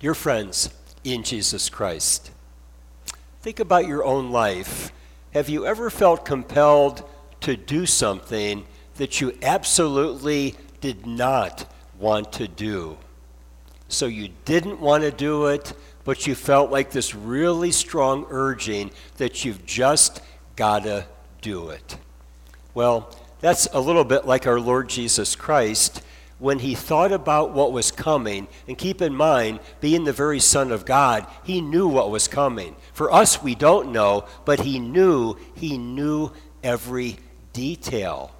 Your friends in Jesus Christ. Think about your own life. Have you ever felt compelled to do something that you absolutely did not want to do? So you didn't want to do it, but you felt like this really strong urging that you've just got to do it. Well, that's a little bit like our Lord Jesus Christ when he thought about what was coming, and keep in mind, being the very Son of God, he knew what was coming. For us, we don't know, but he knew, he knew every detail.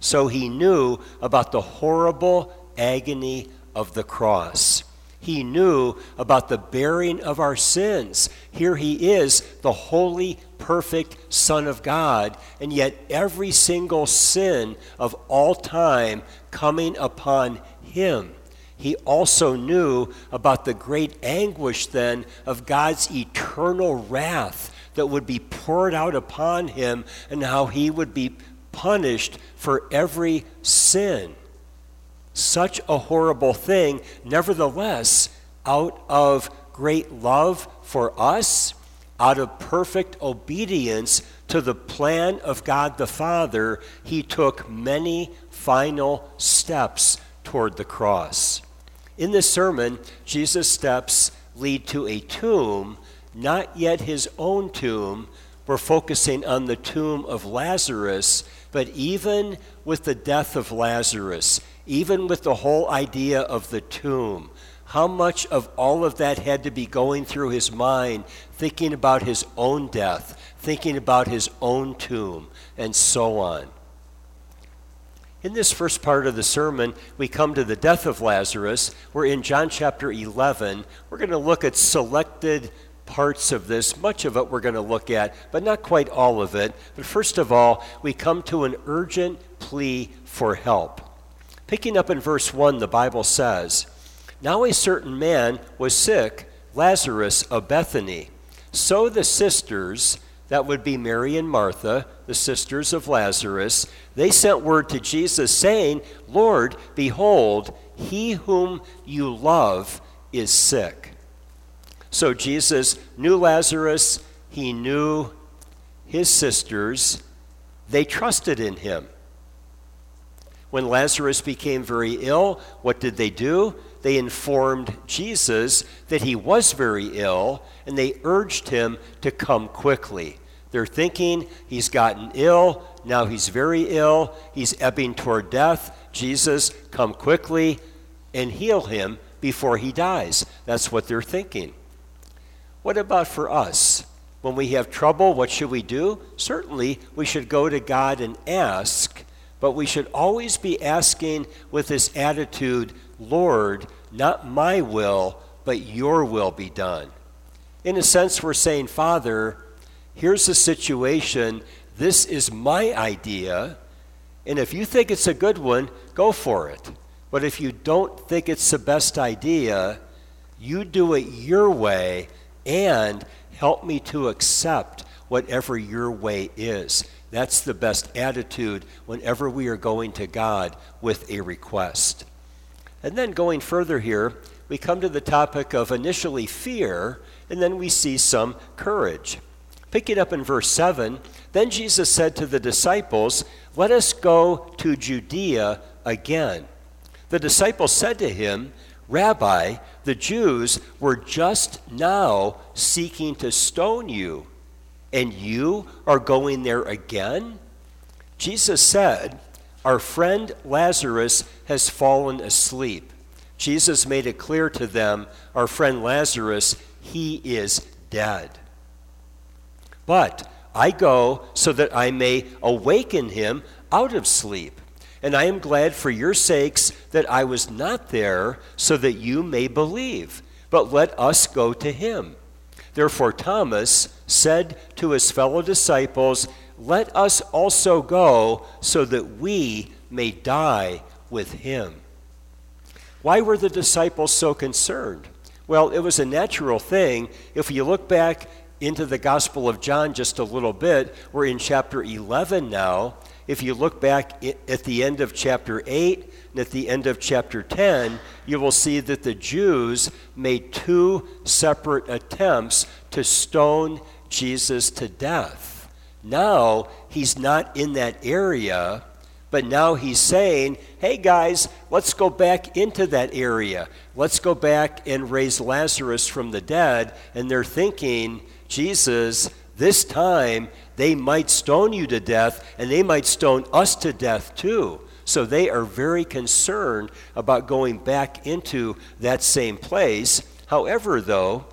So he knew about the horrible agony of the cross. He knew about the bearing of our sins. Here he is, the holy, perfect Son of God, and yet every single sin of all time coming upon him. He also knew about the great anguish then of God's eternal wrath that would be poured out upon him and how he would be punished for every sin such a horrible thing. Nevertheless, out of great love for us, out of perfect obedience to the plan of God the Father, he took many final steps toward the cross. In this sermon, Jesus' steps lead to a tomb, not yet his own tomb. We're focusing on the tomb of Lazarus, but even with the death of Lazarus, even with the whole idea of the tomb, how much of all of that had to be going through his mind, thinking about his own death, thinking about his own tomb, and so on. In this first part of the sermon, we come to the death of Lazarus. We're in John chapter 11. We're going to look at selected parts of this. Much of it we're going to look at, but not quite all of it. But first of all, we come to an urgent plea for help. Picking up in verse 1, the Bible says, Now a certain man was sick, Lazarus of Bethany. So the sisters, that would be Mary and Martha, the sisters of Lazarus, they sent word to Jesus saying, Lord, behold, he whom you love is sick. So Jesus knew Lazarus, he knew his sisters, they trusted in him. When Lazarus became very ill, what did they do? They informed Jesus that he was very ill and they urged him to come quickly. They're thinking he's gotten ill, now he's very ill, he's ebbing toward death. Jesus, come quickly and heal him before he dies. That's what they're thinking. What about for us? When we have trouble, what should we do? Certainly, we should go to God and ask but we should always be asking with this attitude, Lord, not my will, but your will be done. In a sense, we're saying, Father, here's the situation. This is my idea. And if you think it's a good one, go for it. But if you don't think it's the best idea, you do it your way and help me to accept whatever your way is. That's the best attitude whenever we are going to God with a request. And then going further here, we come to the topic of initially fear, and then we see some courage. Picking up in verse 7, then Jesus said to the disciples, Let us go to Judea again. The disciples said to him, Rabbi, the Jews were just now seeking to stone you and you are going there again? Jesus said, Our friend Lazarus has fallen asleep. Jesus made it clear to them, Our friend Lazarus, he is dead. But I go so that I may awaken him out of sleep. And I am glad for your sakes that I was not there, so that you may believe. But let us go to him. Therefore, Thomas said to his fellow disciples, Let us also go so that we may die with him. Why were the disciples so concerned? Well, it was a natural thing. If you look back into the Gospel of John just a little bit, we're in chapter 11 now. If you look back at the end of chapter 8 and at the end of chapter 10, you will see that the Jews made two separate attempts to stone Jesus to death. Now he's not in that area, but now he's saying, hey guys, let's go back into that area. Let's go back and raise Lazarus from the dead. And they're thinking, Jesus, this time they might stone you to death, and they might stone us to death too. So they are very concerned about going back into that same place. However, though,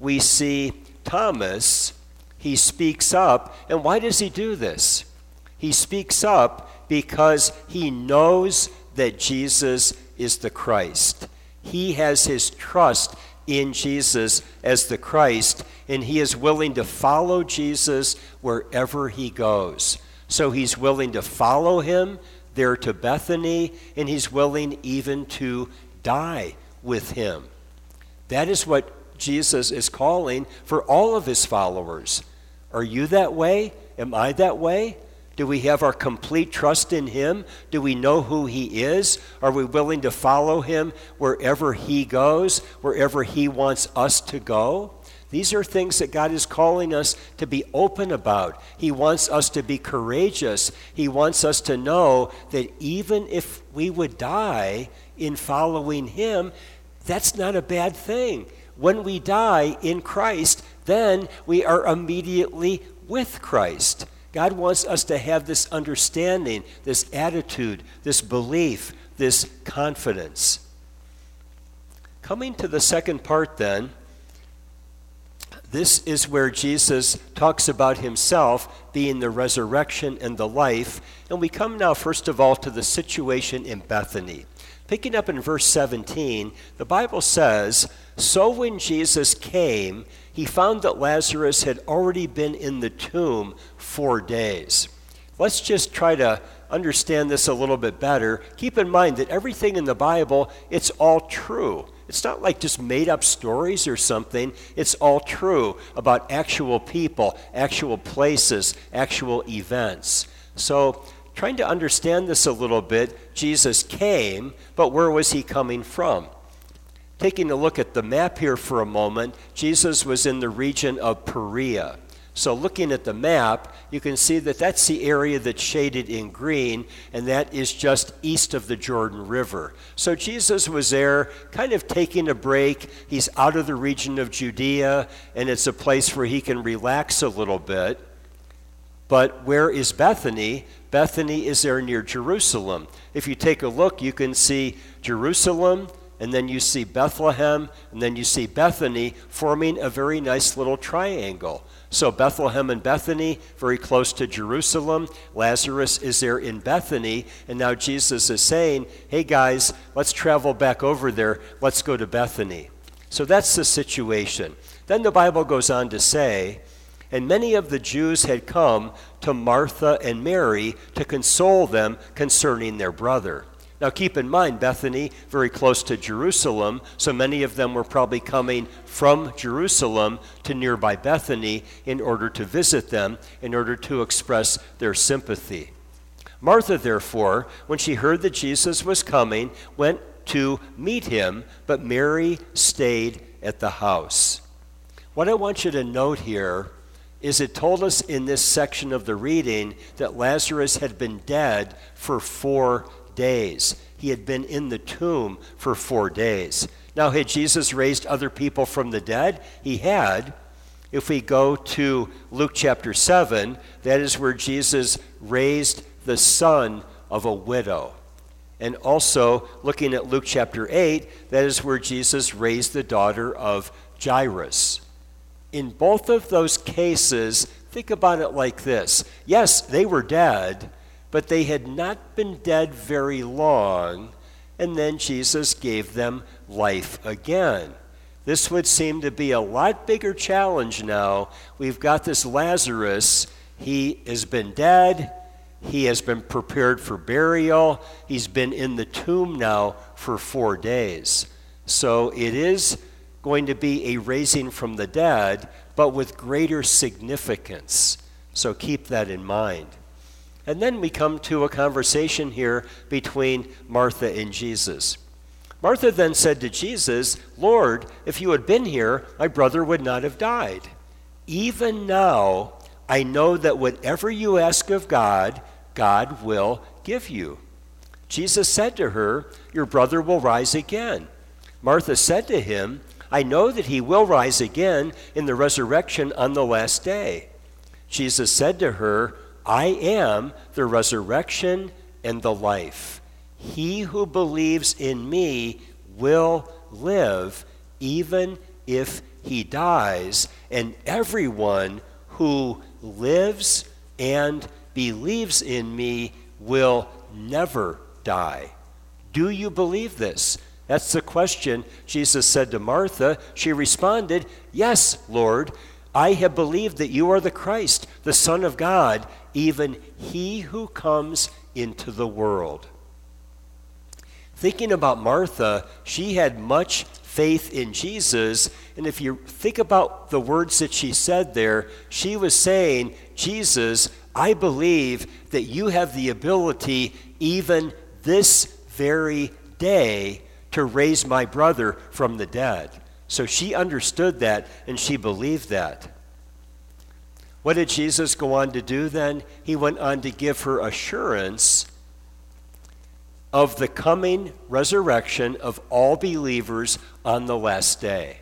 we see Thomas, he speaks up. And why does he do this? He speaks up because he knows that Jesus is the Christ. He has his trust in Jesus as the Christ, and he is willing to follow Jesus wherever he goes. So he's willing to follow him there to Bethany, and he's willing even to die with him. That is what Jesus is calling for all of his followers. Are you that way? Am I that way? Do we have our complete trust in Him? Do we know who He is? Are we willing to follow Him wherever He goes, wherever He wants us to go? These are things that God is calling us to be open about. He wants us to be courageous. He wants us to know that even if we would die in following Him, that's not a bad thing. When we die in Christ, then we are immediately with Christ. God wants us to have this understanding, this attitude, this belief, this confidence. Coming to the second part, then, this is where Jesus talks about himself being the resurrection and the life. And we come now, first of all, to the situation in Bethany. Picking up in verse 17, the Bible says, So when Jesus came, he found that Lazarus had already been in the tomb four days. Let's just try to understand this a little bit better. Keep in mind that everything in the Bible, it's all true. It's not like just made up stories or something. It's all true about actual people, actual places, actual events. So, trying to understand this a little bit, Jesus came, but where was he coming from? Taking a look at the map here for a moment, Jesus was in the region of Perea. So, looking at the map, you can see that that's the area that's shaded in green, and that is just east of the Jordan River. So, Jesus was there, kind of taking a break. He's out of the region of Judea, and it's a place where he can relax a little bit. But where is Bethany? Bethany is there near Jerusalem. If you take a look, you can see Jerusalem, and then you see Bethlehem, and then you see Bethany forming a very nice little triangle. So Bethlehem and Bethany, very close to Jerusalem. Lazarus is there in Bethany, and now Jesus is saying, hey guys, let's travel back over there, let's go to Bethany. So that's the situation. Then the Bible goes on to say, and many of the Jews had come to Martha and Mary to console them concerning their brother. Now, keep in mind, Bethany, very close to Jerusalem, so many of them were probably coming from Jerusalem to nearby Bethany in order to visit them, in order to express their sympathy. Martha, therefore, when she heard that Jesus was coming, went to meet him, but Mary stayed at the house. What I want you to note here is it told us in this section of the reading that Lazarus had been dead for four days. He had been in the tomb for four days. Now, had Jesus raised other people from the dead? He had. If we go to Luke chapter 7, that is where Jesus raised the son of a widow. And also, looking at Luke chapter 8, that is where Jesus raised the daughter of Jairus. In both of those cases, think about it like this yes, they were dead, but they had not been dead very long, and then Jesus gave them life again. This would seem to be a lot bigger challenge now. We've got this Lazarus. He has been dead. He has been prepared for burial. He's been in the tomb now for four days. So it is going to be a raising from the dead, but with greater significance. So keep that in mind. And then we come to a conversation here between Martha and Jesus. Martha then said to Jesus, Lord, if you had been here, my brother would not have died. Even now, I know that whatever you ask of God, God will give you. Jesus said to her, Your brother will rise again. Martha said to him, I know that he will rise again in the resurrection on the last day. Jesus said to her, I am the resurrection and the life. He who believes in me will live even if he dies, and everyone who lives and believes in me will never die. Do you believe this? That's the question Jesus said to Martha. She responded, Yes, Lord. I have believed that you are the Christ, the Son of God, even he who comes into the world. Thinking about Martha, she had much faith in Jesus. And if you think about the words that she said there, she was saying, Jesus, I believe that you have the ability, even this very day, to raise my brother from the dead. So she understood that and she believed that. What did Jesus go on to do then? He went on to give her assurance of the coming resurrection of all believers on the last day.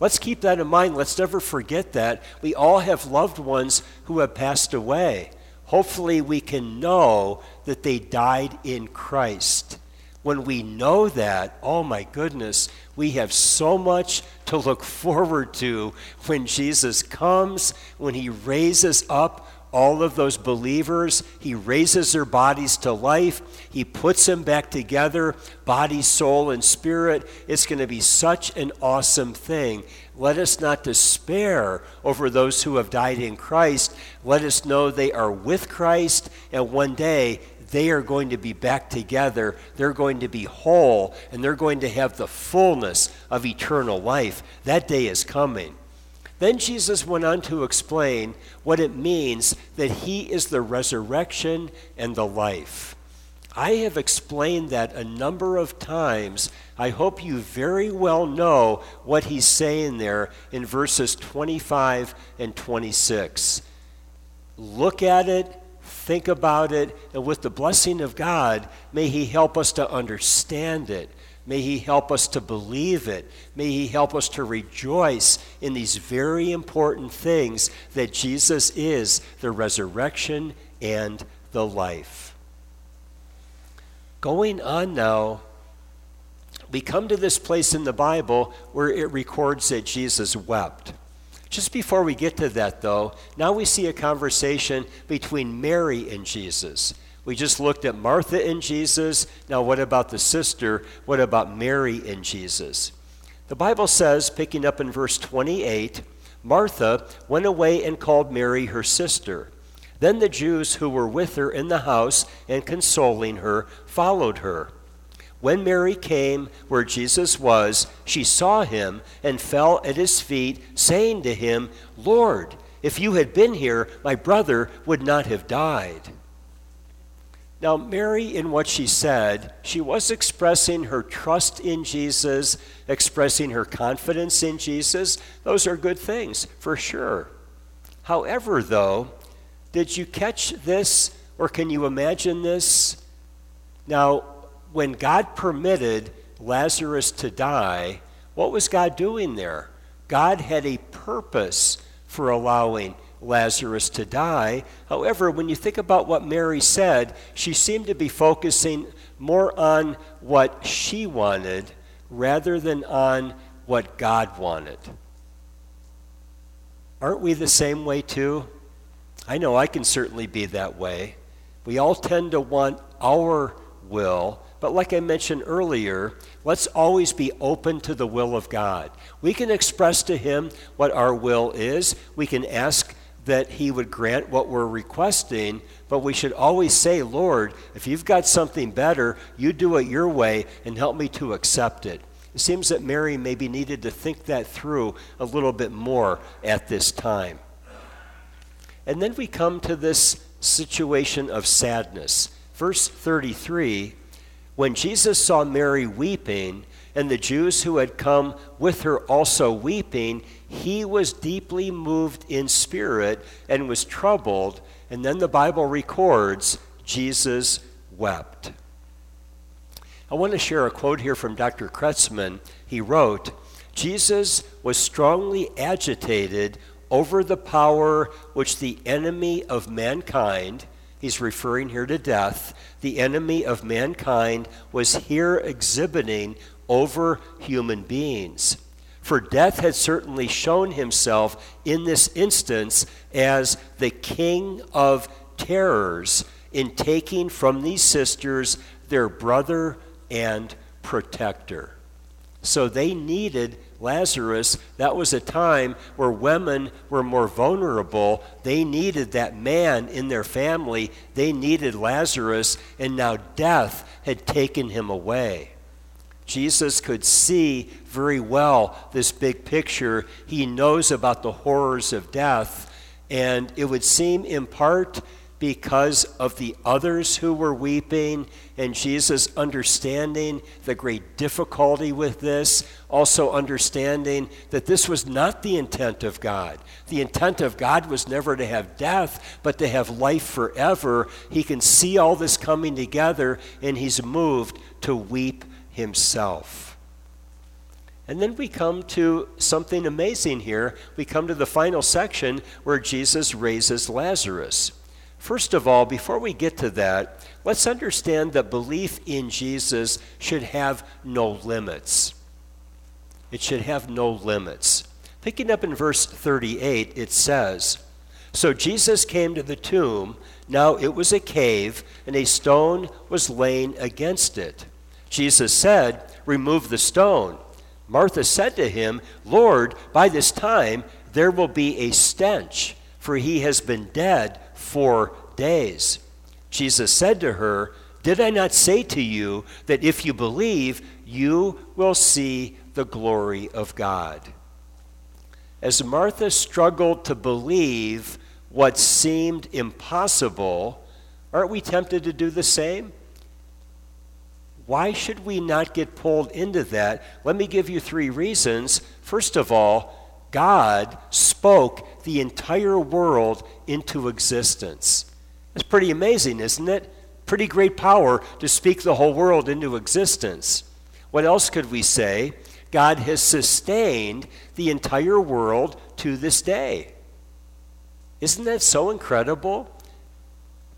Let's keep that in mind. Let's never forget that. We all have loved ones who have passed away. Hopefully, we can know that they died in Christ. When we know that, oh my goodness, we have so much to look forward to when Jesus comes, when he raises up all of those believers. He raises their bodies to life. He puts them back together, body, soul, and spirit. It's going to be such an awesome thing. Let us not despair over those who have died in Christ. Let us know they are with Christ, and one day they are going to be back together. They're going to be whole, and they're going to have the fullness of eternal life. That day is coming. Then Jesus went on to explain what it means that he is the resurrection and the life. I have explained that a number of times. I hope you very well know what he's saying there in verses 25 and 26. Look at it, think about it, and with the blessing of God, may he help us to understand it May He help us to believe it. May He help us to rejoice in these very important things that Jesus is the resurrection and the life. Going on now, we come to this place in the Bible where it records that Jesus wept. Just before we get to that, though, now we see a conversation between Mary and Jesus. We just looked at Martha and Jesus. Now, what about the sister? What about Mary and Jesus? The Bible says, picking up in verse 28, Martha went away and called Mary her sister. Then the Jews who were with her in the house and consoling her followed her. When Mary came where Jesus was, she saw him and fell at his feet, saying to him, Lord, if you had been here, my brother would not have died. Now, Mary, in what she said, she was expressing her trust in Jesus, expressing her confidence in Jesus. Those are good things, for sure. However, though, did you catch this, or can you imagine this? Now, when God permitted Lazarus to die, what was God doing there? God had a purpose for allowing Lazarus to die. However, when you think about what Mary said, she seemed to be focusing more on what she wanted rather than on what God wanted. Aren't we the same way too? I know I can certainly be that way. We all tend to want our will, but like I mentioned earlier, let's always be open to the will of God. We can express to Him what our will is, we can ask that He would grant what we're requesting, but we should always say, Lord, if you've got something better, you do it your way and help me to accept it. It seems that Mary maybe needed to think that through a little bit more at this time. And then we come to this situation of sadness. Verse 33 When Jesus saw Mary weeping, and the Jews who had come with her also weeping, he was deeply moved in spirit and was troubled. And then the Bible records Jesus wept. I want to share a quote here from Dr. Kretzmann. He wrote, Jesus was strongly agitated over the power which the enemy of mankind, he's referring here to death, the enemy of mankind was here exhibiting over human beings. For death had certainly shown himself in this instance as the king of terrors in taking from these sisters their brother and protector. So they needed Lazarus. That was a time where women were more vulnerable. They needed that man in their family. They needed Lazarus, and now death had taken him away. Jesus could see very well this big picture. He knows about the horrors of death, and it would seem in part because of the others who were weeping and Jesus understanding the great difficulty with this, also understanding that this was not the intent of God. The intent of God was never to have death, but to have life forever. He can see all this coming together and he's moved to weep himself. And then we come to something amazing here. We come to the final section where Jesus raises Lazarus. First of all, before we get to that, let's understand that belief in Jesus should have no limits. It should have no limits. Picking up in verse 38, it says, So Jesus came to the tomb. Now it was a cave, and a stone was laying against it. Jesus said, Remove the stone. Martha said to him, Lord, by this time there will be a stench, for he has been dead four days. Jesus said to her, Did I not say to you that if you believe, you will see the glory of God? As Martha struggled to believe what seemed impossible, aren't we tempted to do the same? Why should we not get pulled into that? Let me give you three reasons. First of all, God spoke the entire world into existence. It's pretty amazing, isn't it? Pretty great power to speak the whole world into existence. What else could we say? God has sustained the entire world to this day. Isn't that so incredible?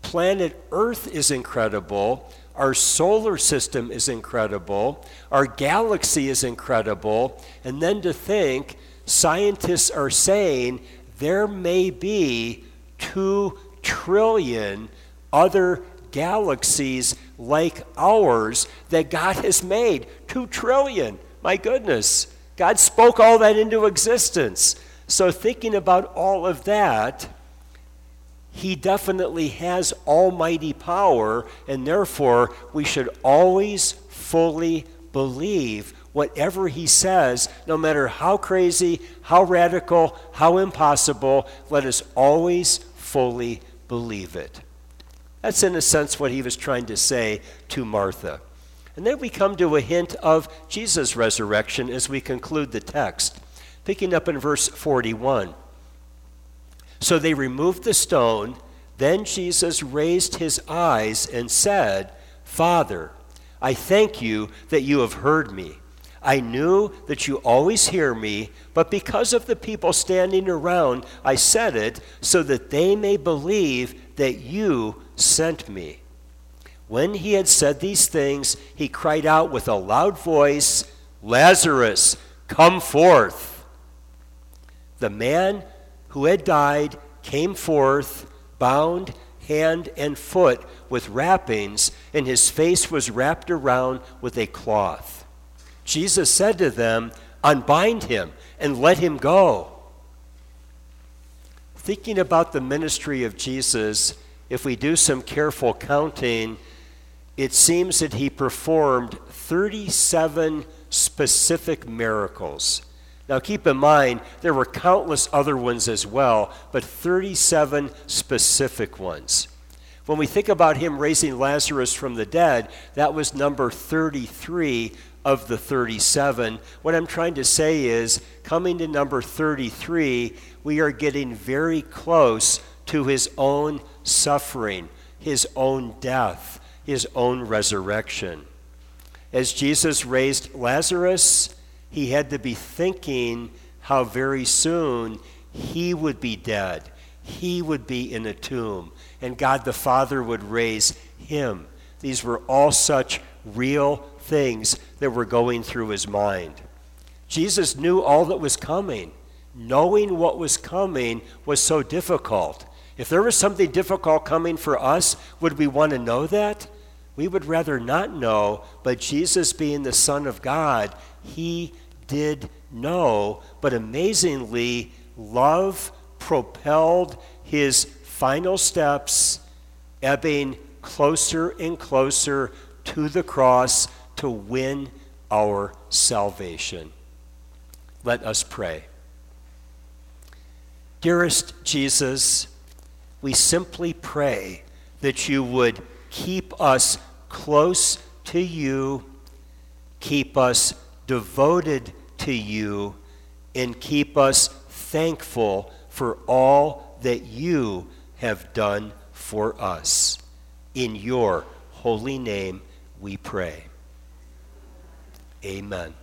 Planet Earth is incredible. Our solar system is incredible. Our galaxy is incredible. And then to think scientists are saying there may be 2 trillion other galaxies like ours that God has made. 2 trillion. My goodness. God spoke all that into existence. So, thinking about all of that, He definitely has almighty power, and therefore we should always fully believe whatever he says, no matter how crazy, how radical, how impossible, let us always fully believe it. That's, in a sense, what he was trying to say to Martha. And then we come to a hint of Jesus' resurrection as we conclude the text, picking up in verse 41. So they removed the stone. Then Jesus raised his eyes and said, Father, I thank you that you have heard me. I knew that you always hear me, but because of the people standing around, I said it so that they may believe that you sent me. When he had said these things, he cried out with a loud voice, Lazarus, come forth. The man who had died came forth, bound hand and foot with wrappings, and his face was wrapped around with a cloth. Jesus said to them, Unbind him and let him go. Thinking about the ministry of Jesus, if we do some careful counting, it seems that he performed 37 specific miracles. Now, keep in mind, there were countless other ones as well, but 37 specific ones. When we think about him raising Lazarus from the dead, that was number 33 of the 37. What I'm trying to say is, coming to number 33, we are getting very close to his own suffering, his own death, his own resurrection. As Jesus raised Lazarus, he had to be thinking how very soon he would be dead. He would be in a tomb, and God the Father would raise him. These were all such real things that were going through his mind. Jesus knew all that was coming. Knowing what was coming was so difficult. If there was something difficult coming for us, would we want to know that? We would rather not know, but Jesus, being the Son of God, he did know. But amazingly, love propelled his final steps, ebbing closer and closer to the cross to win our salvation. Let us pray. Dearest Jesus, we simply pray that you would keep us close to you, keep us devoted to you, and keep us thankful for all that you have done for us. In your holy name we pray. Amen.